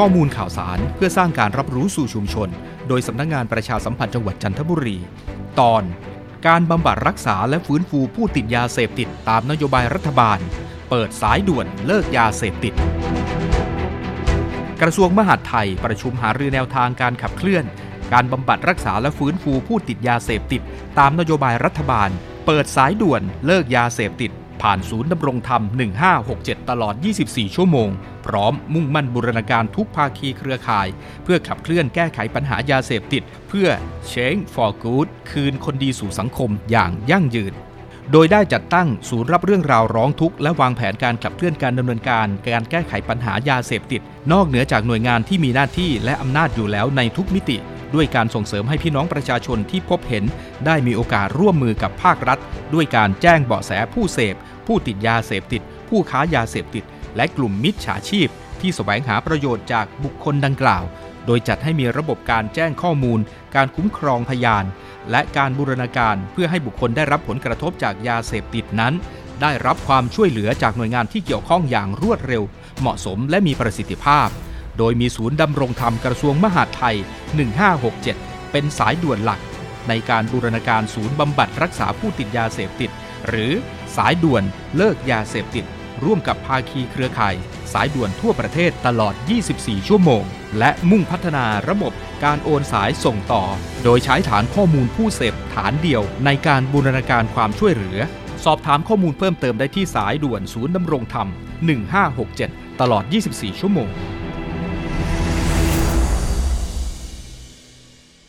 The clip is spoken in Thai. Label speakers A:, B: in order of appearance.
A: ข้อมูลข่าวสารเพื่อสร้างการรับรู้สู่ชุมชน โดยสำนักงงานประชาสัมพันธ์จังหวัดจันทบุรี ตอน การบำบัดรักษาและฟื้นฟูผู้ติดยาเสพติดตามนโยบายรัฐบาล เปิดสายด่วนเลิกยาเสพติด กระทรวงมหาดไทยประชุมหารือแนวทางการขับเคลื่อน การบำบัดรักษาและฟื้นฟูผู้ติดยาเสพติด ตามนโยบายรัฐบาล เปิดสายด่วนเลิกยาเสพติด ผ่านศูนย์ดำรงธรรม 1567 ตลอด 24 ชั่วโมง พร้อมมุ่งมั่นบูรณาการทุกภาคีเครือข่าย เพื่อขับเคลื่อนแก้ไขปัญหายาเสพติด เพื่อ Change for Good คืนคนดีสู่สังคมอย่างยั่งยืน โดยได้จัดตั้งศูนย์รับเรื่องราวร้องทุกข์และวางแผนการขับเคลื่อนการดำเนินการการแก้ไขปัญหายาเสพติด นอกเหนือจากหน่วยงานที่มีหน้าที่และอำนาจอยู่แล้วในทุกมิติ ด้วยการส่งเสริมให้พี่น้องประชาชนที่พบเห็น ได้มีโอกาสร่วมมือกับภาครัฐ ด้วยการแจ้งเบาะแสผู้เสพ ผู้ติดยาเสพติด ผู้ค้ายาเสพติด และกลุ่มมิจฉาชีพ ที่แสวงหาประโยชน์จากบุคคลดังกล่าว โดยจัดให้มีระบบการแจ้งข้อมูล การคุ้มครองพยาน และการบูรณาการเพื่อให้บุคคลได้รับผลกระทบจากยาเสพติดนั้น ได้รับความช่วยเหลือจากหน่วยงานที่เกี่ยวข้องอย่างรวดเร็ว เหมาะสมและมีประสิทธิภาพ โดยมีศูนย์ดำรงธรรมกระทรวงมหาดไทย 1567 เป็นสายด่วนหลัก ในการบูรณาการศูนย์บำบัดรักษาผู้ติดยาเสพติด หรือสายด่วนเลิกยาเสพติด ร่วมกับภาคีเครือข่าย สายด่วนทั่วประเทศตลอด 24 ชั่วโมง และมุ่งพัฒนาระบบการโอนสายส่งต่อ โดยใช้ฐานข้อมูลผู้เสพฐานเดียวในการบูรณาการความช่วยเหลือ สอบถามข้อมูลเพิ่มเติมได้ที่สายด่วนศูนย์ดำรงธรรม 1567 ตลอด 24 ชั่วโมง